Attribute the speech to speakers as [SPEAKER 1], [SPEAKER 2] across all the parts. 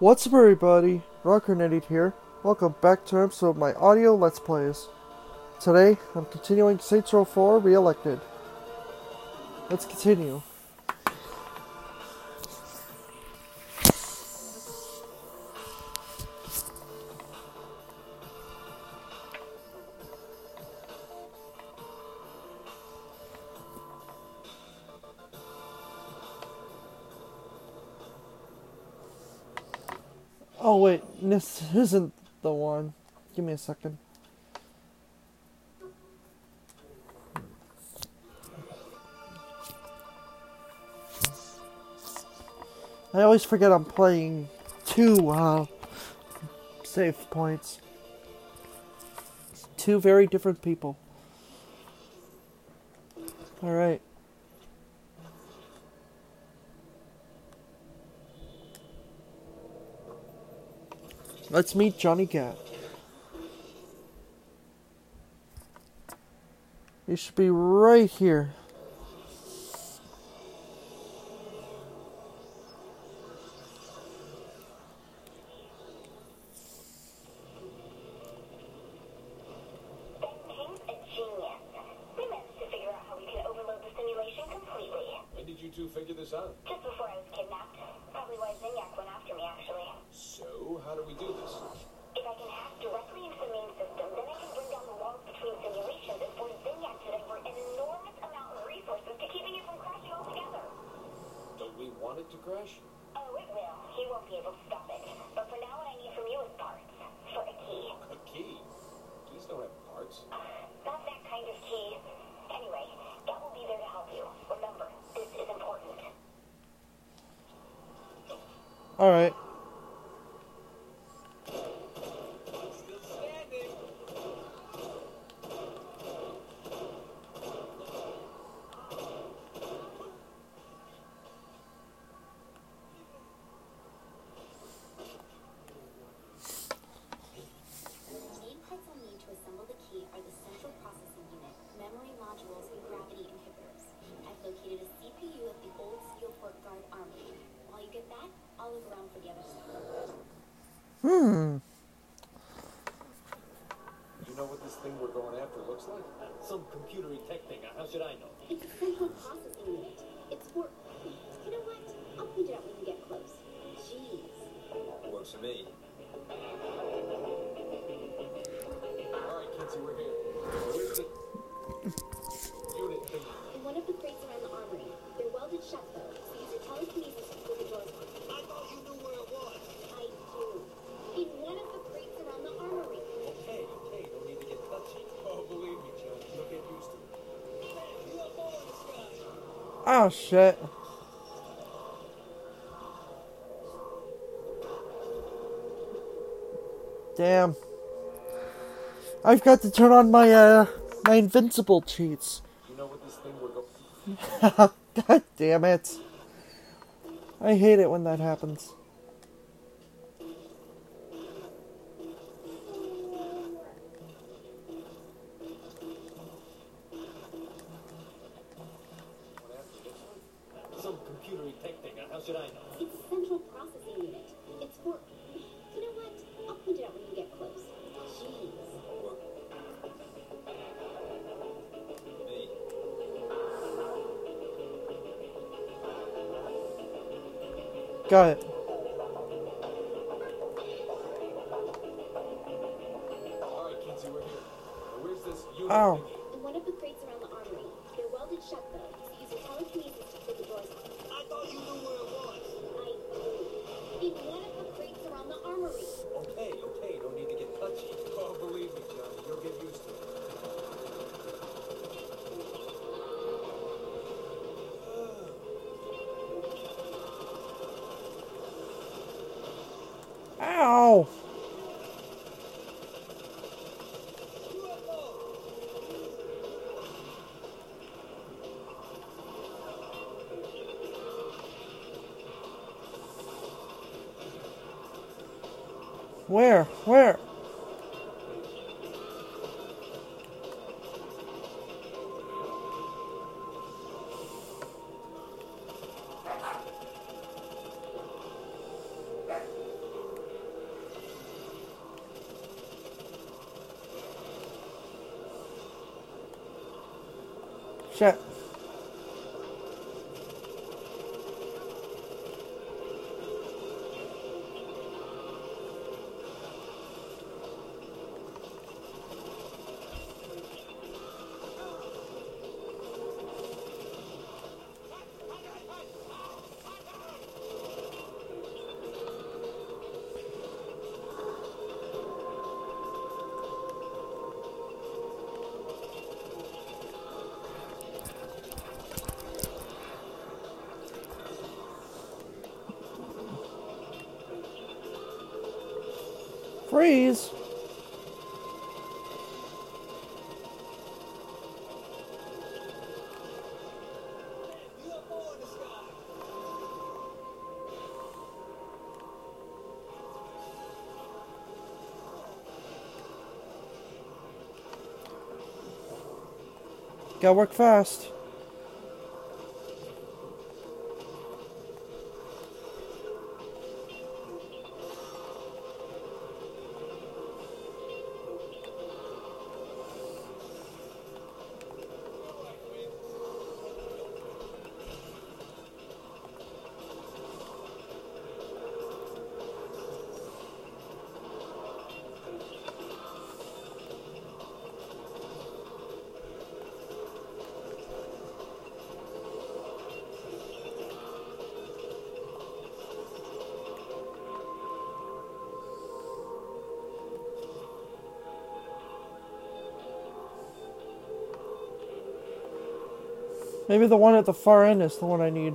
[SPEAKER 1] What's up everybody, Rockernetty here. Welcome back to an episode of my audio Let's Plays. Today, I'm continuing Saints Row 4 Reelected. Let's continue. this isn't the one. Give me a second. I always forget I'm playing two uh, save points. Two very different people. Alright. Let's meet Johnny Gat. You should be right here.
[SPEAKER 2] stop it. But for now, what I need from you is parts. For a key.
[SPEAKER 3] A key? Keys don't have parts.
[SPEAKER 2] Uh, not that kind of key. Anyway, will be there to help you. Remember, this is important.
[SPEAKER 3] All right. thing we're going after looks like? Uh, some computery tech thing. How should I know? Oh
[SPEAKER 1] shit. Damn. I've got to turn on my uh my invincible cheats.
[SPEAKER 3] You know what this thing
[SPEAKER 1] God damn it. I hate it when that happens.
[SPEAKER 4] Go. Shut.
[SPEAKER 5] trees.
[SPEAKER 3] Gotta work fast. Maybe the one at the far end is the one I need.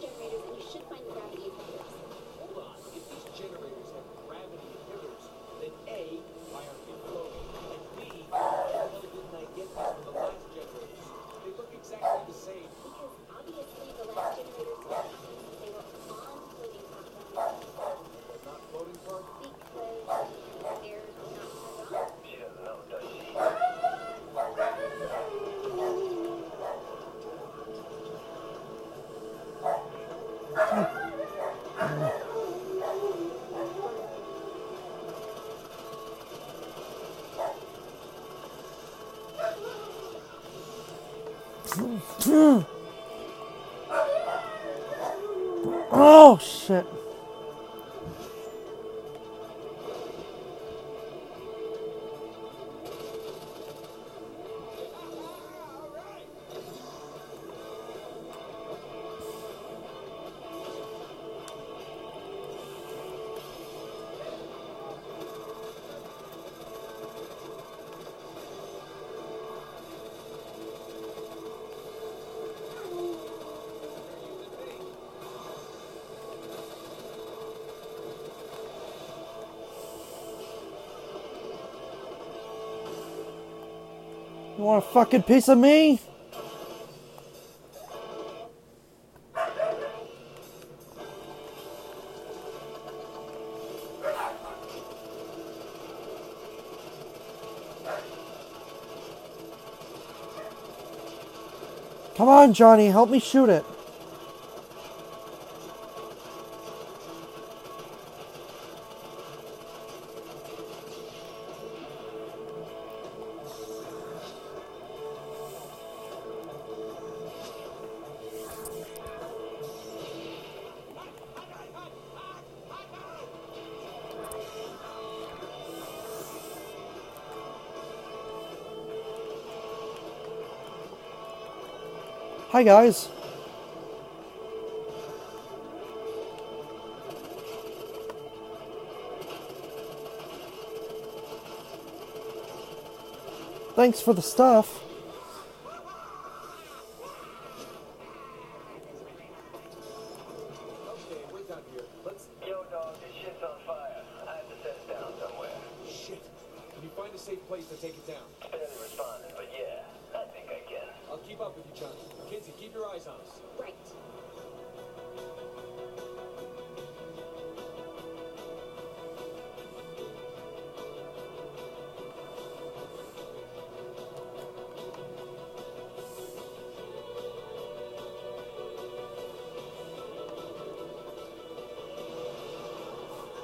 [SPEAKER 6] generators and you should find the gravity. Hold
[SPEAKER 1] on. If these generators You want a fucking piece of me? Come on, Johnny, help me shoot it. Hi, guys. Thanks for the stuff.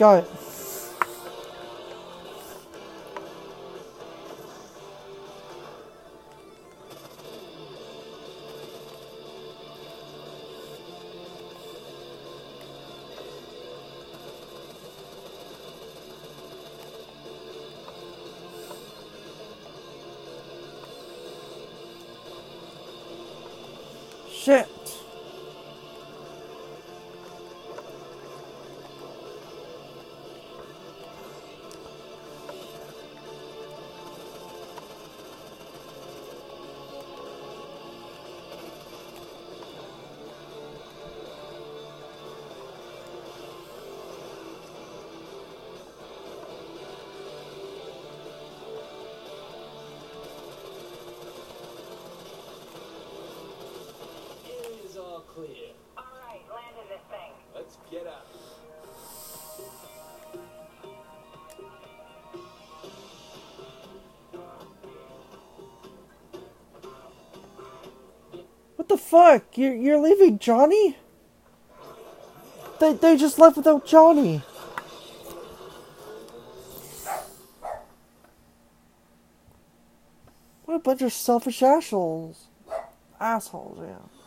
[SPEAKER 1] 该 fuck? You're, you're leaving Johnny? They, they just left without Johnny. What a bunch of selfish assholes. Assholes, yeah.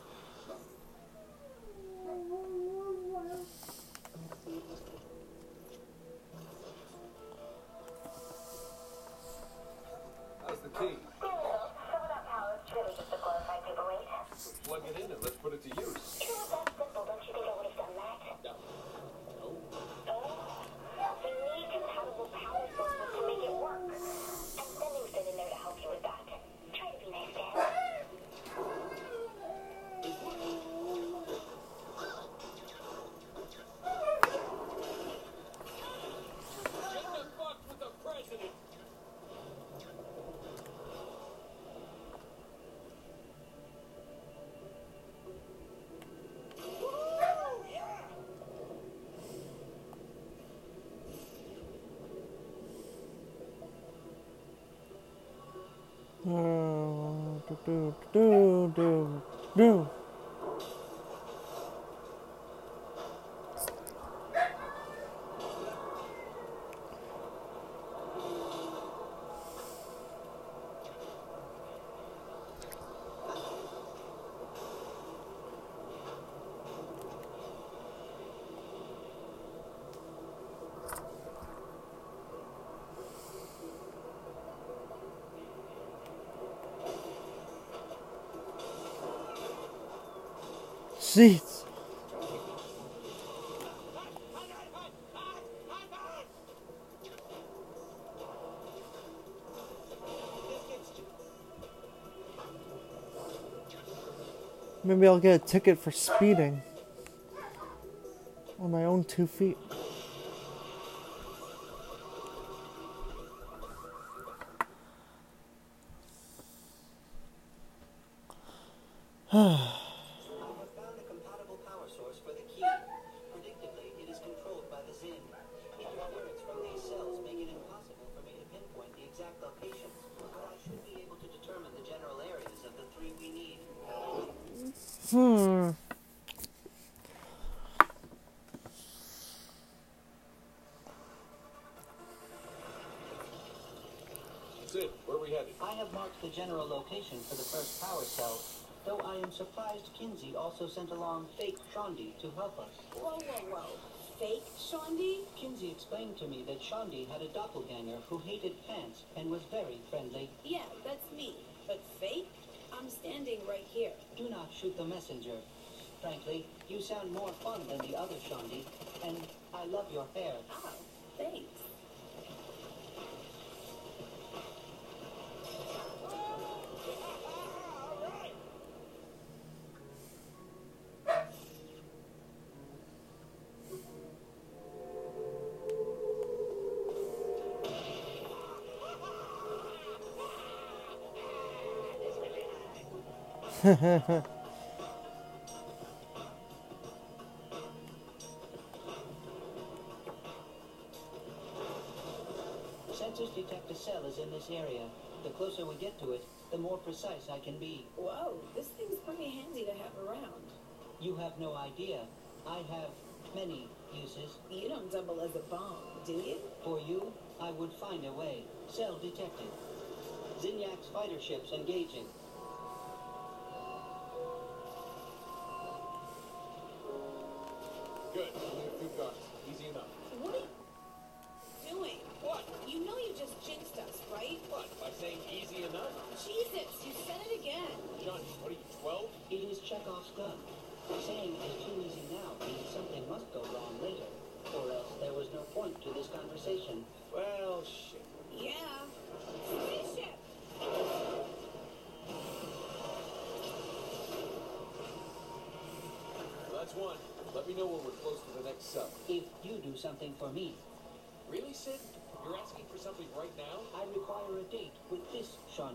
[SPEAKER 1] Seats. Maybe I'll get a ticket for speeding on my own two feet.
[SPEAKER 7] I have found a compatible power source for the key. Predictably, it is controlled by the Zin. Interference from these cells make it impossible for me to pinpoint the exact location, but I should be able to determine the general areas of the three we need.
[SPEAKER 1] Hmm.
[SPEAKER 4] CID, where are we headed?
[SPEAKER 7] I have marked the general location for the first power cell, though I am surprised Kinsey also sent along fake Shaundi to help us.
[SPEAKER 8] Whoa, whoa, whoa. Fake Shaundi?
[SPEAKER 7] Kinsey explained to me that Shaundi had a doppelganger who hated pants and was very friendly.
[SPEAKER 8] Yeah, that's me. But fake? I'm standing right here.
[SPEAKER 7] Do not shoot the messenger. Frankly, you sound more fun than the other Shaundi, and I love your hair.
[SPEAKER 8] Oh,
[SPEAKER 7] Sensors detect a cell is in this area. The closer we get to it, the more precise I can be.
[SPEAKER 8] Whoa, this thing's pretty handy to have around.
[SPEAKER 7] You have no idea. I have many uses.
[SPEAKER 8] You don't double as a bomb, do you?
[SPEAKER 7] For you, I would find a way. Cell detected. Zinyak's fighter ships engaging.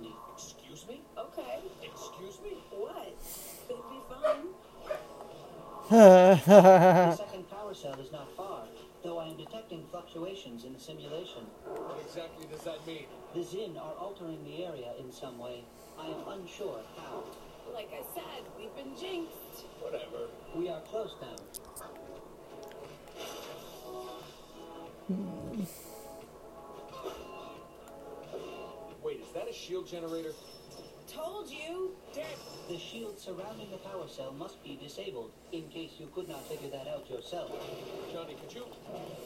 [SPEAKER 7] This
[SPEAKER 4] Excuse me?
[SPEAKER 8] Okay.
[SPEAKER 4] Excuse me?
[SPEAKER 8] What? Could be fun.
[SPEAKER 7] The second power cell is not far, though I am detecting fluctuations in the simulation.
[SPEAKER 4] What exactly does that mean?
[SPEAKER 7] The Zin are altering the area in some way. I am unsure how.
[SPEAKER 8] Like I said, we've been jinxed.
[SPEAKER 4] Whatever.
[SPEAKER 7] We are close now.
[SPEAKER 4] That a shield generator?
[SPEAKER 8] Told you.
[SPEAKER 4] Damn!
[SPEAKER 7] The shield surrounding the power cell must be disabled, in case you could not figure that out yourself.
[SPEAKER 4] Johnny, could you?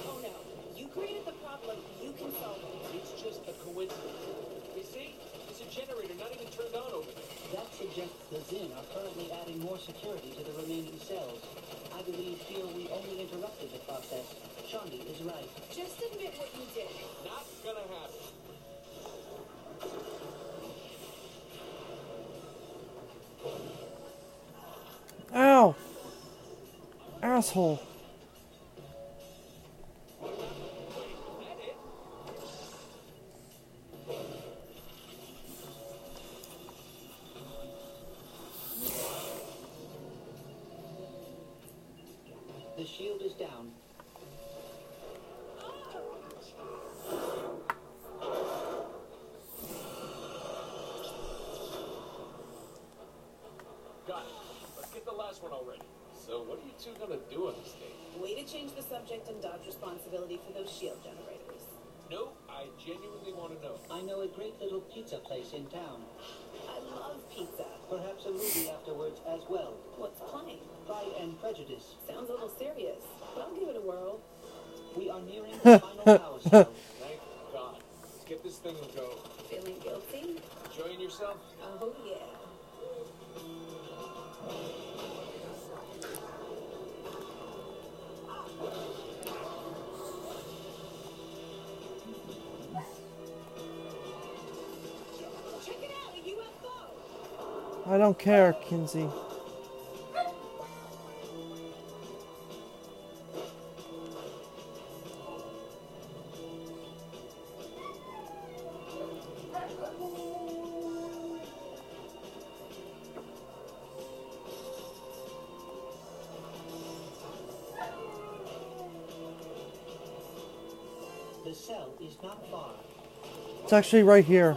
[SPEAKER 8] Oh no. You created the problem. You can solve it.
[SPEAKER 4] It's just a coincidence. You see? There's a generator not even turned on over there.
[SPEAKER 7] That suggests the Zin are currently adding more security to the remaining cells. I believe here we only interrupted the process. Shaundi is right.
[SPEAKER 8] Just admit what you did.
[SPEAKER 4] Not gonna happen.
[SPEAKER 1] Ow! Asshole.
[SPEAKER 5] Genuinely want to know.
[SPEAKER 7] I know a great little pizza place in town.
[SPEAKER 8] I love pizza.
[SPEAKER 7] Perhaps a movie afterwards as well.
[SPEAKER 8] What's playing?
[SPEAKER 7] Pride and Prejudice.
[SPEAKER 8] Sounds a little serious, but I'll give it a whirl.
[SPEAKER 7] We are nearing the final power cell.
[SPEAKER 5] Thank God. Let's get this thing and go.
[SPEAKER 8] Feeling guilty?
[SPEAKER 5] Enjoying yourself?
[SPEAKER 8] Oh yeah.
[SPEAKER 1] I don't care, Kinsey.
[SPEAKER 7] The cell is not far.
[SPEAKER 1] It's actually right here.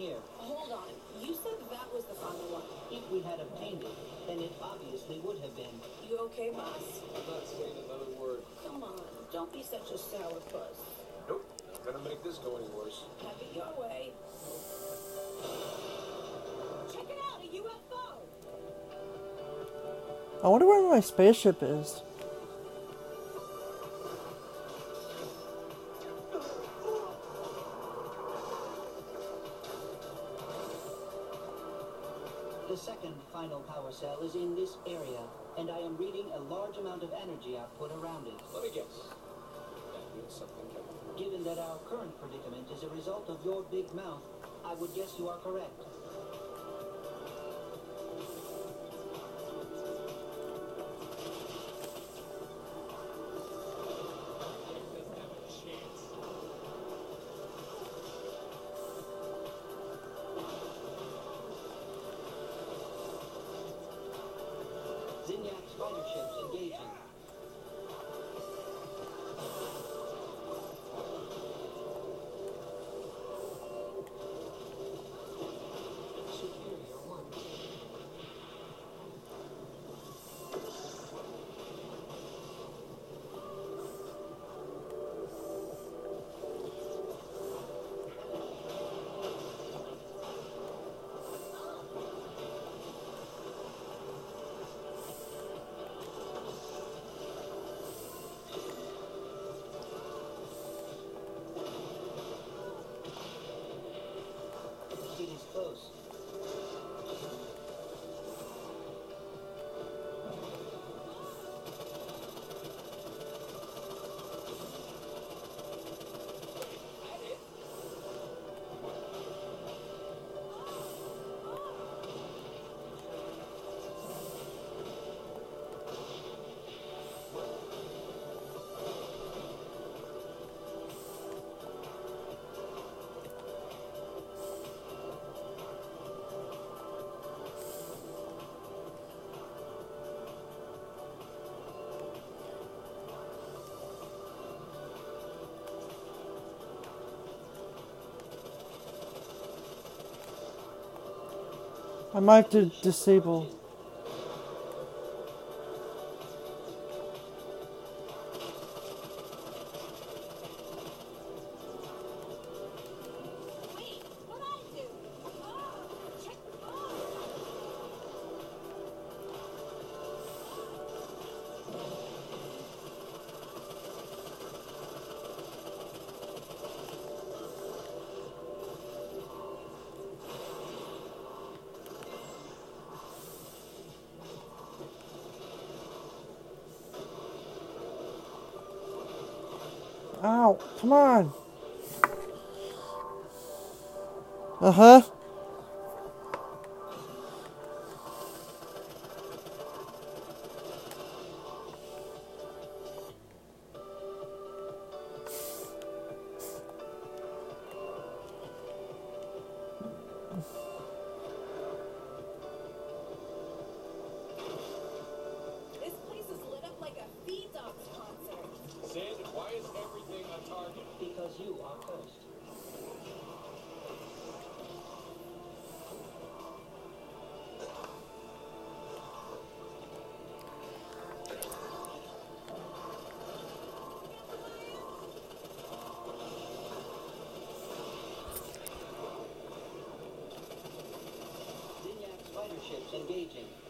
[SPEAKER 7] Here.
[SPEAKER 8] Hold on. You said that was the final one.
[SPEAKER 7] If we had obtained it, then it obviously would have been.
[SPEAKER 8] You okay, boss?
[SPEAKER 5] I'm not saying another word.
[SPEAKER 8] Come on. Don't be such a sourpuss.
[SPEAKER 5] Nope. Not gonna make this go any worse.
[SPEAKER 8] Have it your way. Check it out, a UFO!
[SPEAKER 1] I wonder where my spaceship is.
[SPEAKER 7] Final power cell is in this area, and I am reading a large amount of energy output around it.
[SPEAKER 5] Let me guess. That means something.
[SPEAKER 7] Given that our current predicament is a result of your big mouth, I would guess you are correct.
[SPEAKER 1] I might have to disable. Come on. Uh huh.
[SPEAKER 7] Engaging.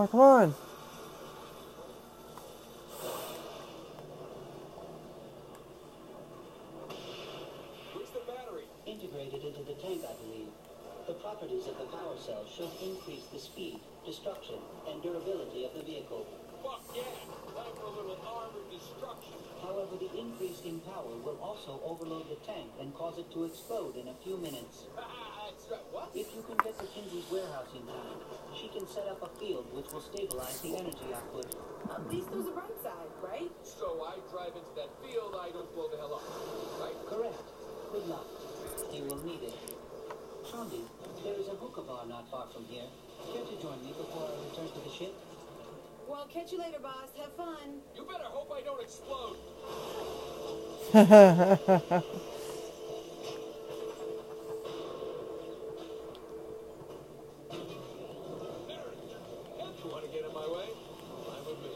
[SPEAKER 1] Come come on.
[SPEAKER 4] Where's the battery?
[SPEAKER 7] Integrated into the tank, I believe. The properties of the power cell should increase the speed, destruction, and durability of the vehicle.
[SPEAKER 4] Fuck yeah! Time for a little armored destruction.
[SPEAKER 7] However, the increase in power will also overload the tank and cause it to explode in a few minutes.
[SPEAKER 4] That's right. What?
[SPEAKER 7] If you can get to Kinsey's warehouse in time, she can set up a field which will stabilize the energy output.
[SPEAKER 8] At least there's a bright side, right?
[SPEAKER 4] So I drive into that field, I don't blow the hell up. Right?
[SPEAKER 7] Correct. Good luck. You will need it. Shaundi, there is a hookah bar not far from here. Care to join me before I return to the ship?
[SPEAKER 8] Well, catch you later, boss. Have fun.
[SPEAKER 4] You better hope I don't explode. There. You want to get in my way? Fine with me.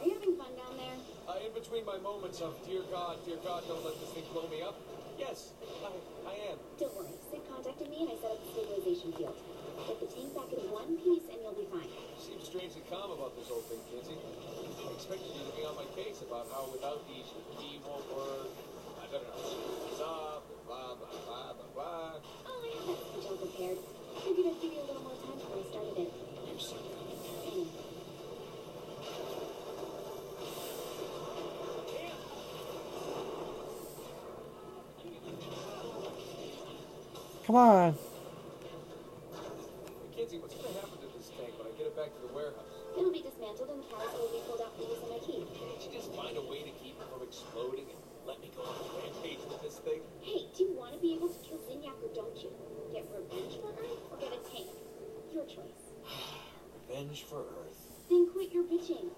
[SPEAKER 3] Are you having fun down there?
[SPEAKER 4] Uh, in between of dear God, dear God, don't let this thing blow me up. Yes, I, I am.
[SPEAKER 3] Don't worry. CID contacted me and I set up the stabilization field. Get the tank back in one piece and you'll be fine.
[SPEAKER 4] Seems strangely calm about this whole thing, Kinzie. I expected you to be on my case about how without these key won't work. I don't know. Up, blah, blah, blah, blah, blah.
[SPEAKER 3] Oh, I had that speech all prepared. Figured I'd give you a little more time before I started it.
[SPEAKER 4] You're so
[SPEAKER 3] Anyway.
[SPEAKER 1] Come on.
[SPEAKER 4] Kinzie, what's gonna happen to this tank when I get it back to the warehouse?
[SPEAKER 3] It'll be dismantled and the carousel will be pulled out for use on my key.
[SPEAKER 4] Can't you just find a way to keep it from exploding and let me go on a rampage with this thing?
[SPEAKER 3] Hey, do you want to be able to kill Zinyak or don't you? Get revenge for Earth or get a tank? Your choice.
[SPEAKER 4] Revenge for Earth.
[SPEAKER 3] Then quit your bitching.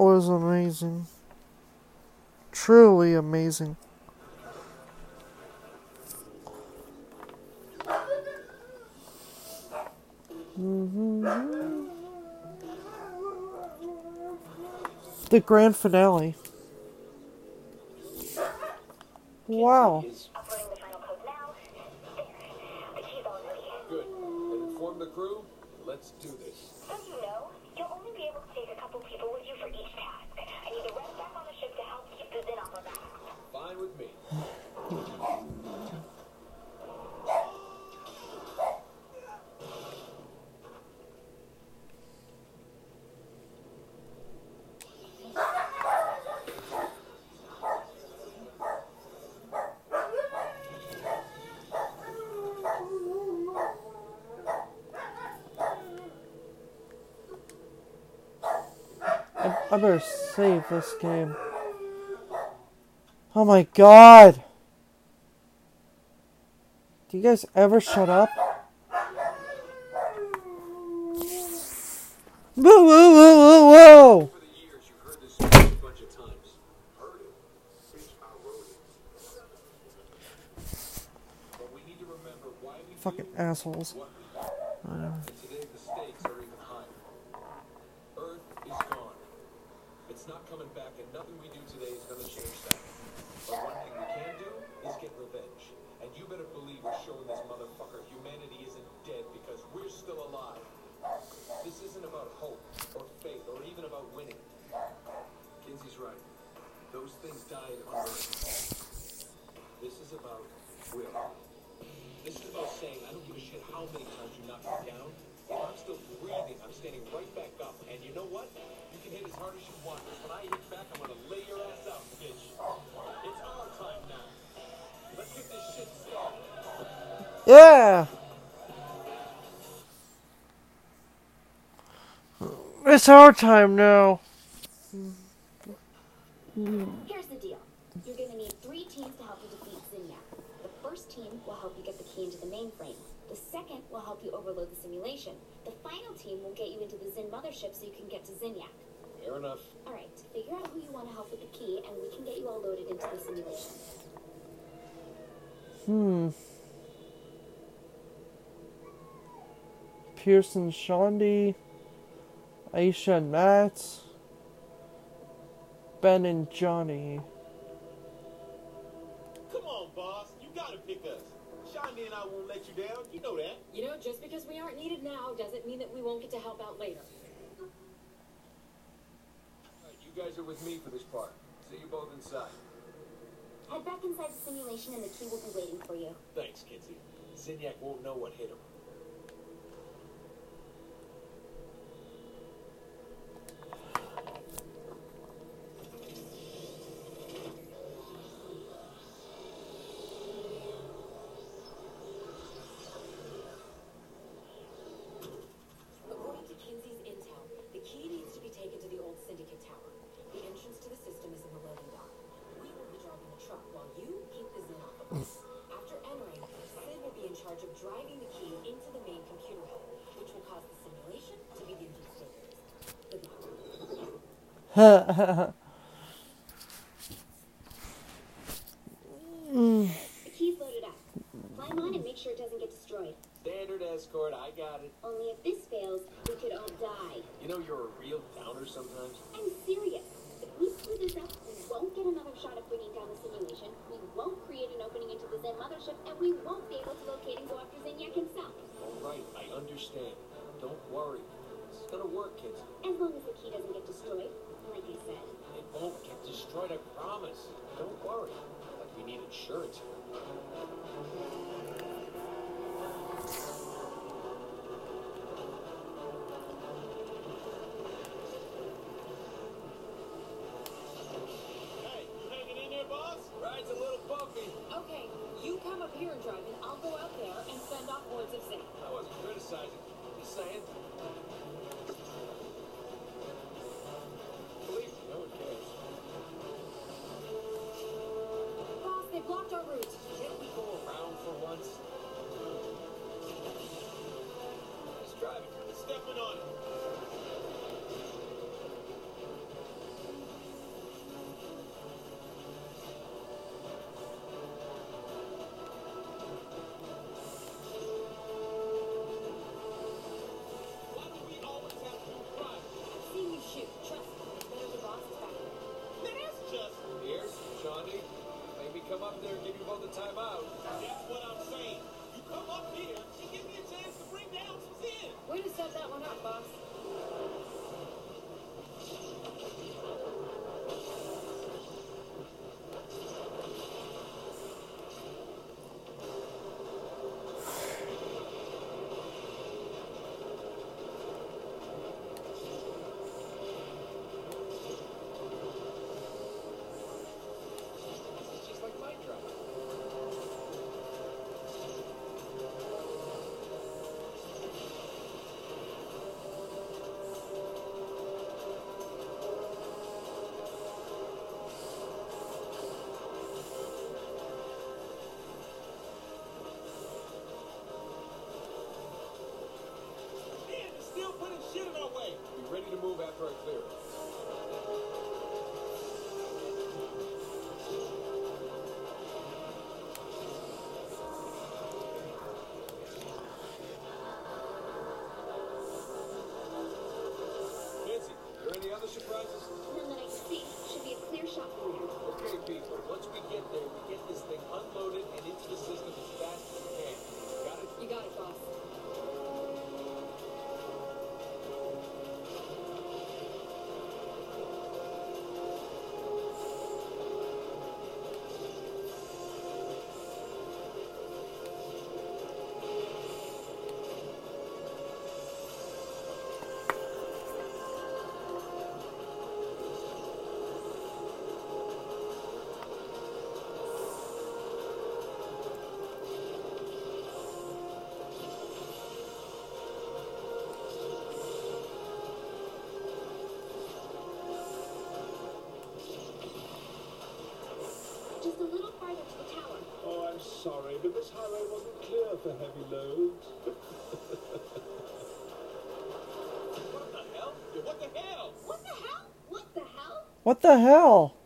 [SPEAKER 1] Was amazing. Truly amazing. The grand finale. Wow.
[SPEAKER 4] Good. Inform the crew. Let's do this.
[SPEAKER 2] So you know, you'll only be able to take a couple people with you for each task. I need the rest back on the ship to help keep the Zin off our backs.
[SPEAKER 4] Fine with me.
[SPEAKER 1] I, I better save this game. Oh my god! Do you guys ever shut up? Whoa, whoa!
[SPEAKER 4] Over the years, you've
[SPEAKER 1] Yeah! It's our time now.
[SPEAKER 3] Here's the deal. You're gonna need three teams to help you defeat Zinyak. The first team will help you get the key into the mainframe. The second will help you overload the simulation. The final team will get you into the Zin mothership so you can get to Zinyak.
[SPEAKER 4] Fair enough.
[SPEAKER 3] Alright, figure out who you want to help with the key and we can get you all loaded into the simulation.
[SPEAKER 1] Hmm. Pearson Shaundi, Asha and Matt, Ben and Johnny.
[SPEAKER 5] Come on, boss. You gotta pick us. Shonda and I won't let you down. You know that.
[SPEAKER 8] You know, just because we aren't needed now doesn't mean that we won't get to help out later.
[SPEAKER 4] Alright, you guys are with me for this part. See you both inside.
[SPEAKER 3] Head back inside the simulation and the key will be waiting for you.
[SPEAKER 4] Thanks, Kinzie. Zinyak won't know what hit him.
[SPEAKER 8] the
[SPEAKER 3] Keys loaded up. Climb on and make sure it doesn't get destroyed.
[SPEAKER 4] Standard escort, I got it.
[SPEAKER 3] Only if this fails, we could all die.
[SPEAKER 4] You know you're a real downer sometimes.
[SPEAKER 3] I'm serious. If we screw this up, we won't get another shot at bringing down the simulation, we won't create an opening into the Zin mothership, and we won't be able to locate and go after Zinyak himself.
[SPEAKER 4] All right, I understand. Don't worry. It's gonna work, kids.
[SPEAKER 3] As long as destroyed, I
[SPEAKER 4] promise. Don't worry. Like we need insurance. strike any other surprises?
[SPEAKER 3] None that I see. Should be a clear shot.
[SPEAKER 4] Okay, people. Once we get there, we get this thing unloaded and into the system as fast as we can. Got it?
[SPEAKER 8] You got it, boss.
[SPEAKER 5] heavy load.
[SPEAKER 4] what the hell?
[SPEAKER 5] What the hell?
[SPEAKER 3] What the hell? What the hell?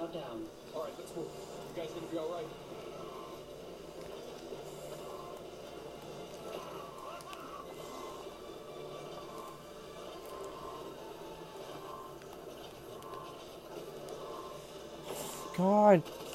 [SPEAKER 4] Now
[SPEAKER 7] down.
[SPEAKER 4] All right, let's move. You guys gonna be all right?
[SPEAKER 1] God.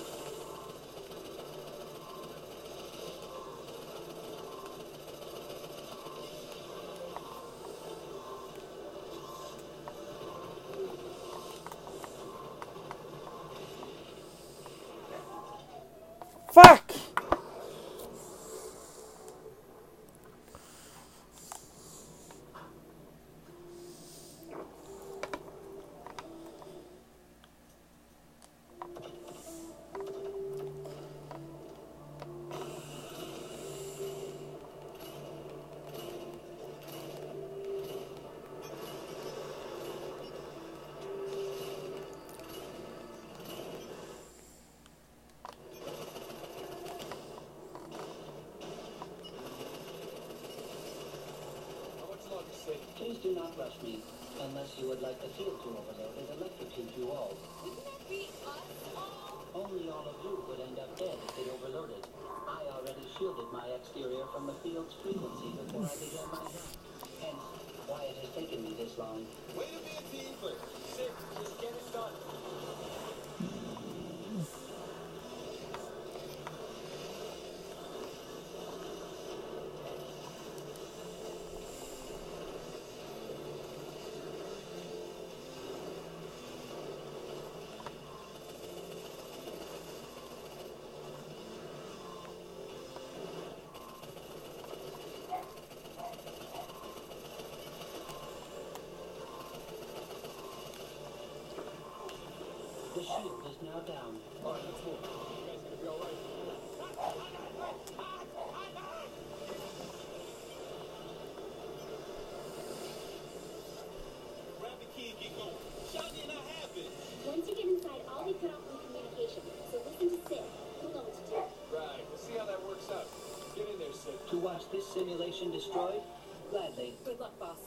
[SPEAKER 7] Please do not rush me, unless you would like the field to overload and electrocute you all.
[SPEAKER 8] Wouldn't that be us all?
[SPEAKER 7] Only all of you would end up dead if it overloaded. I already shielded my exterior from the field's frequency before I began my run. Hence, why it has taken me this long.
[SPEAKER 4] Way to be a team player. CID, just get it done.
[SPEAKER 7] The shield is now down.
[SPEAKER 4] All right, let's move. You guys gonna be all right? Grab the key and get going. Shotty and I have it.
[SPEAKER 3] Once you get inside, I'll be cut off from communication. So listen to CID. He'll know what to do.
[SPEAKER 4] Right, we'll see how that works out. Get in there, CID.
[SPEAKER 7] To watch this simulation destroyed? Gladly.
[SPEAKER 8] Good luck, boss.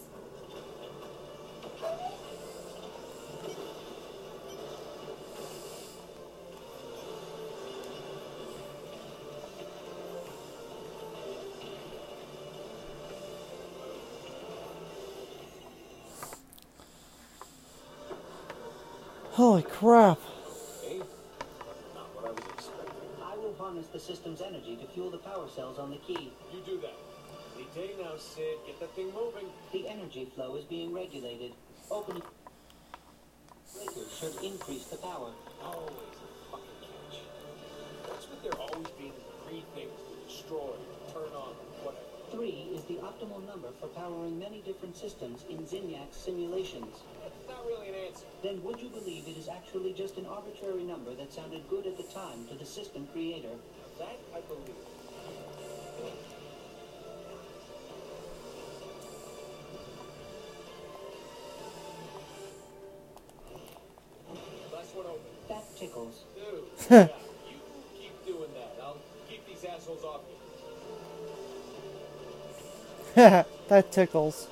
[SPEAKER 1] Holy crap.
[SPEAKER 4] Not what I was expecting.
[SPEAKER 7] I will harness the system's energy to fuel the power cells on the key.
[SPEAKER 4] You do that. Day now, CID. Get that thing moving.
[SPEAKER 7] The energy flow is being regulated. Opening breakers should increase the power.
[SPEAKER 4] Always a fucking catch. What's with there always being three things to destroy, turn on, whatever?
[SPEAKER 7] Three is the optimal number for powering many different systems in Zinyak simulations.
[SPEAKER 4] That's not really an answer.
[SPEAKER 7] Then would you believe it is actually just an arbitrary number that sounded good at the time to the system creator?
[SPEAKER 4] That I believe. You keep doing that. I'll keep these assholes off you.
[SPEAKER 1] that tickles.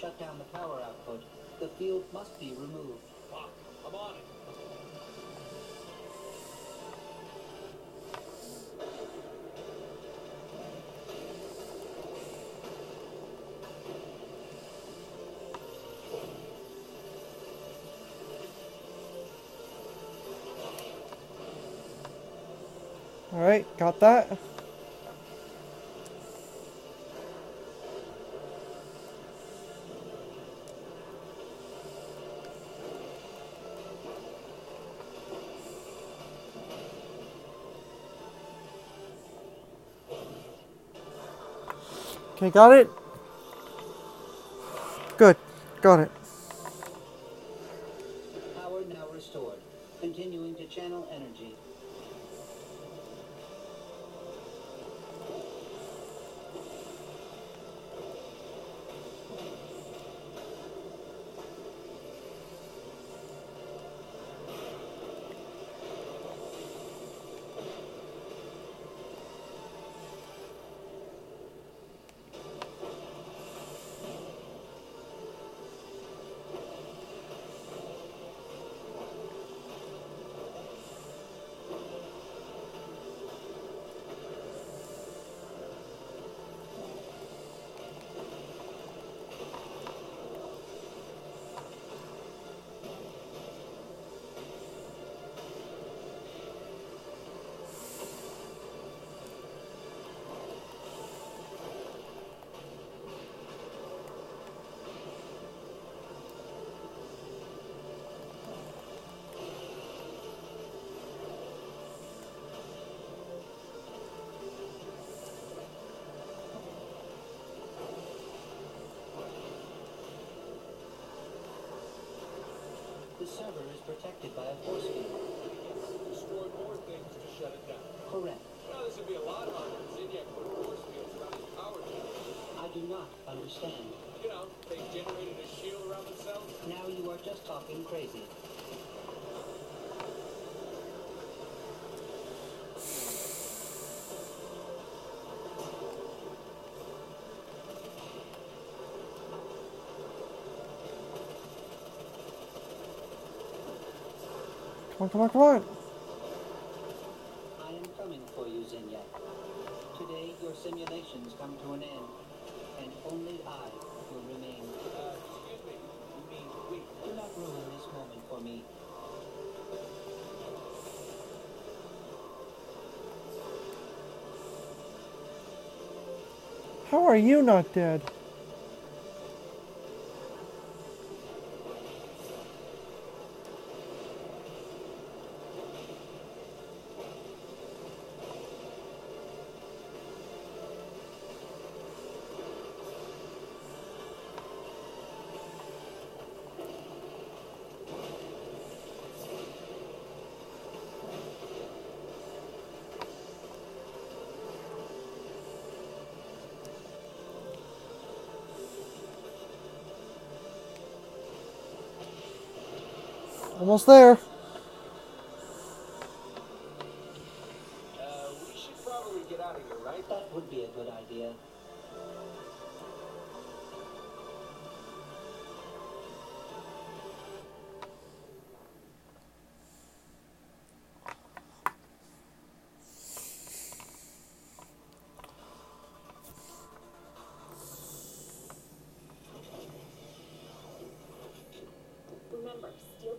[SPEAKER 7] Shut down the power output. The field must be removed.
[SPEAKER 4] Fuck, I'm on it.
[SPEAKER 1] Alright, got that. Okay, got it? Good. Got it.
[SPEAKER 7] Server is protected by a force field.
[SPEAKER 4] Destroy more things to shut it down.
[SPEAKER 7] Correct.
[SPEAKER 4] Now, this would be a lot harder if Zinyak put force fields around his power generators.
[SPEAKER 7] I do not understand.
[SPEAKER 4] You know, they generated a shield around themselves.
[SPEAKER 7] Now you are just talking crazy.
[SPEAKER 1] Come on, come on, come on.
[SPEAKER 7] I am coming for you, Zinyak. Today your simulations come to an end, and only I will remain.
[SPEAKER 4] Uh, excuse me. You mean, wait,
[SPEAKER 7] Do not ruin this moment for me.
[SPEAKER 1] How are you not dead? Almost there.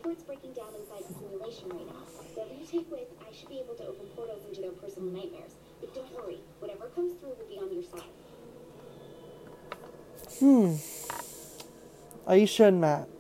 [SPEAKER 3] Steelport's breaking down inside the simulation right now. Whoever you take with, I should be able to open portals into their personal nightmares. But don't worry, whatever comes through will be on your side.
[SPEAKER 1] Hmm. Asha and Matt.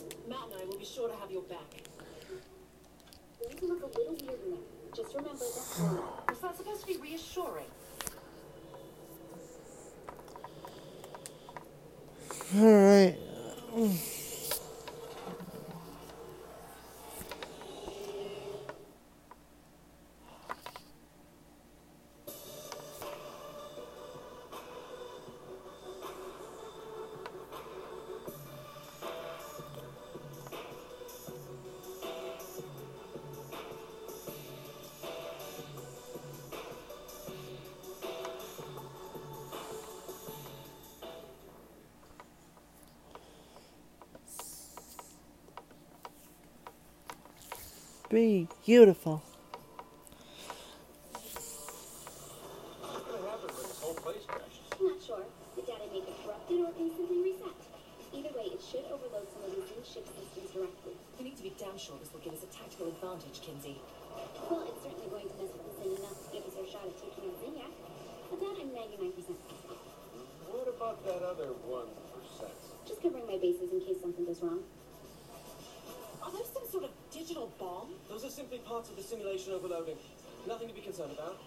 [SPEAKER 4] One percent?
[SPEAKER 3] Just covering my bases in case something goes wrong.
[SPEAKER 8] Digital bomb?
[SPEAKER 5] Those are simply parts of the simulation overloading. Nothing to be concerned about.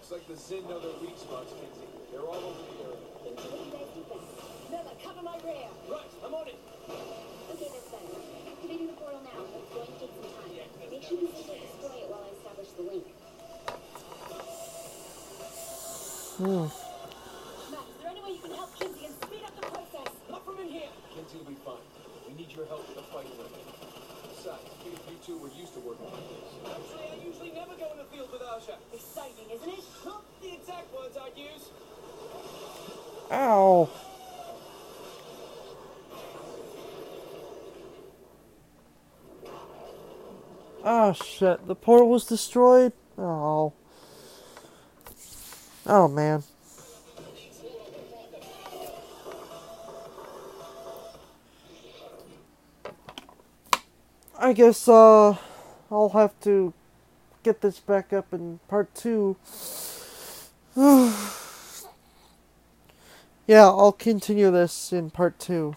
[SPEAKER 4] Looks like the Zin know their weak spots, Kinzie. They're all over the area.
[SPEAKER 3] into what you guys do best.
[SPEAKER 8] Mela, cover my rear.
[SPEAKER 4] Right, I'm on it.
[SPEAKER 3] Okay, that's better. Activating the portal now, but it's going to take some time. Make sure you simply destroy it while I establish the link.
[SPEAKER 1] Hmm.
[SPEAKER 8] Matt, is there any way you can help Kinzie and speed up the process?
[SPEAKER 4] Not from in here. Kinzie will be fine. We need your help with the fight room. You you two were used to working like this. Actually, I usually never go in the field with Asha.
[SPEAKER 8] Exciting, isn't it?
[SPEAKER 4] Not the exact words I'd use.
[SPEAKER 1] Ow. Oh shit, the portal was destroyed? Oh. Oh man. I guess uh I'll have to get this back up in part 2. yeah, I'll continue this in part 2.